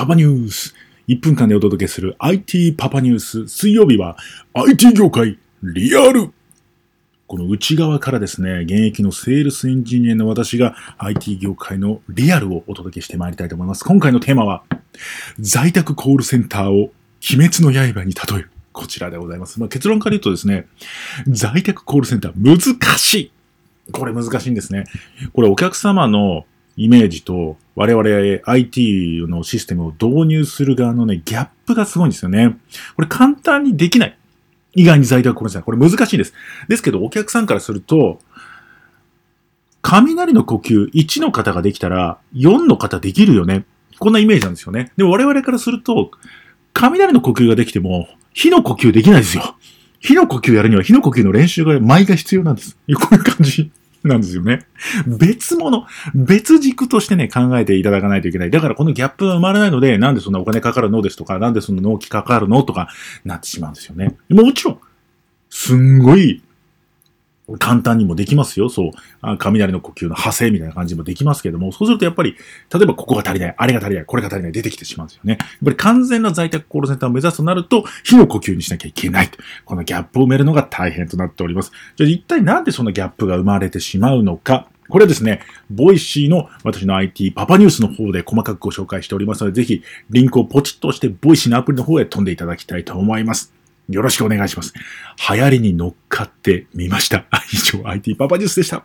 パパニュース。1分間でお届けする IT パパニュース。水曜日は IT 業界リアル。この内側からですね、現役のセールスエンジニアの私が IT 業界のリアルをお届けしてまいりたいと思います。今回のテーマは、在宅コールセンターを鬼滅の刃に例える。こちらでございます。まあ、結論から言うとですね、在宅コールセンター難しい。これ難しいんですね。これお客様のイメージと我々 IT のシステムを導入する側のね、ギャップがすごいんですよね。これ簡単にできない。意外に在宅コールセンター。これ難しいです。ですけどお客さんからすると、雷の呼吸1の方ができたら4の方できるよね。こんなイメージなんですよね。でも我々からすると、雷の呼吸ができても、火の呼吸できないですよ。火の呼吸やるには火の呼吸の練習が、舞が必要なんです。こういう感じなんですよね。別物、別軸としてね、考えていただかないといけない。だからこのギャップが生まれないので、なんでそんなお金かかるのですとか、なんでそんな納期かかるのとか、なってしまうんですよね。もちろん、すんごい簡単にもできますよ。そう。雷の呼吸の派生みたいな感じもできますけども、そうするとやっぱり、例えばここが足りない、あれが足りない、これが足りない、出てきてしまうんですよね。やっぱり完全な在宅コールセンターを目指すとなると、火の呼吸にしなきゃいけない。このギャップを埋めるのが大変となっております。じゃあ一体なんでそのギャップが生まれてしまうのか。これはですね、 Voicy の私の IT パパニュースの方で細かくご紹介しておりますので、ぜひリンクをポチッと押して、 Voicy のアプリの方へ飛んでいただきたいと思います。よろしくお願いします。流行りに乗っかってみました。以上、IT パパニュースでした。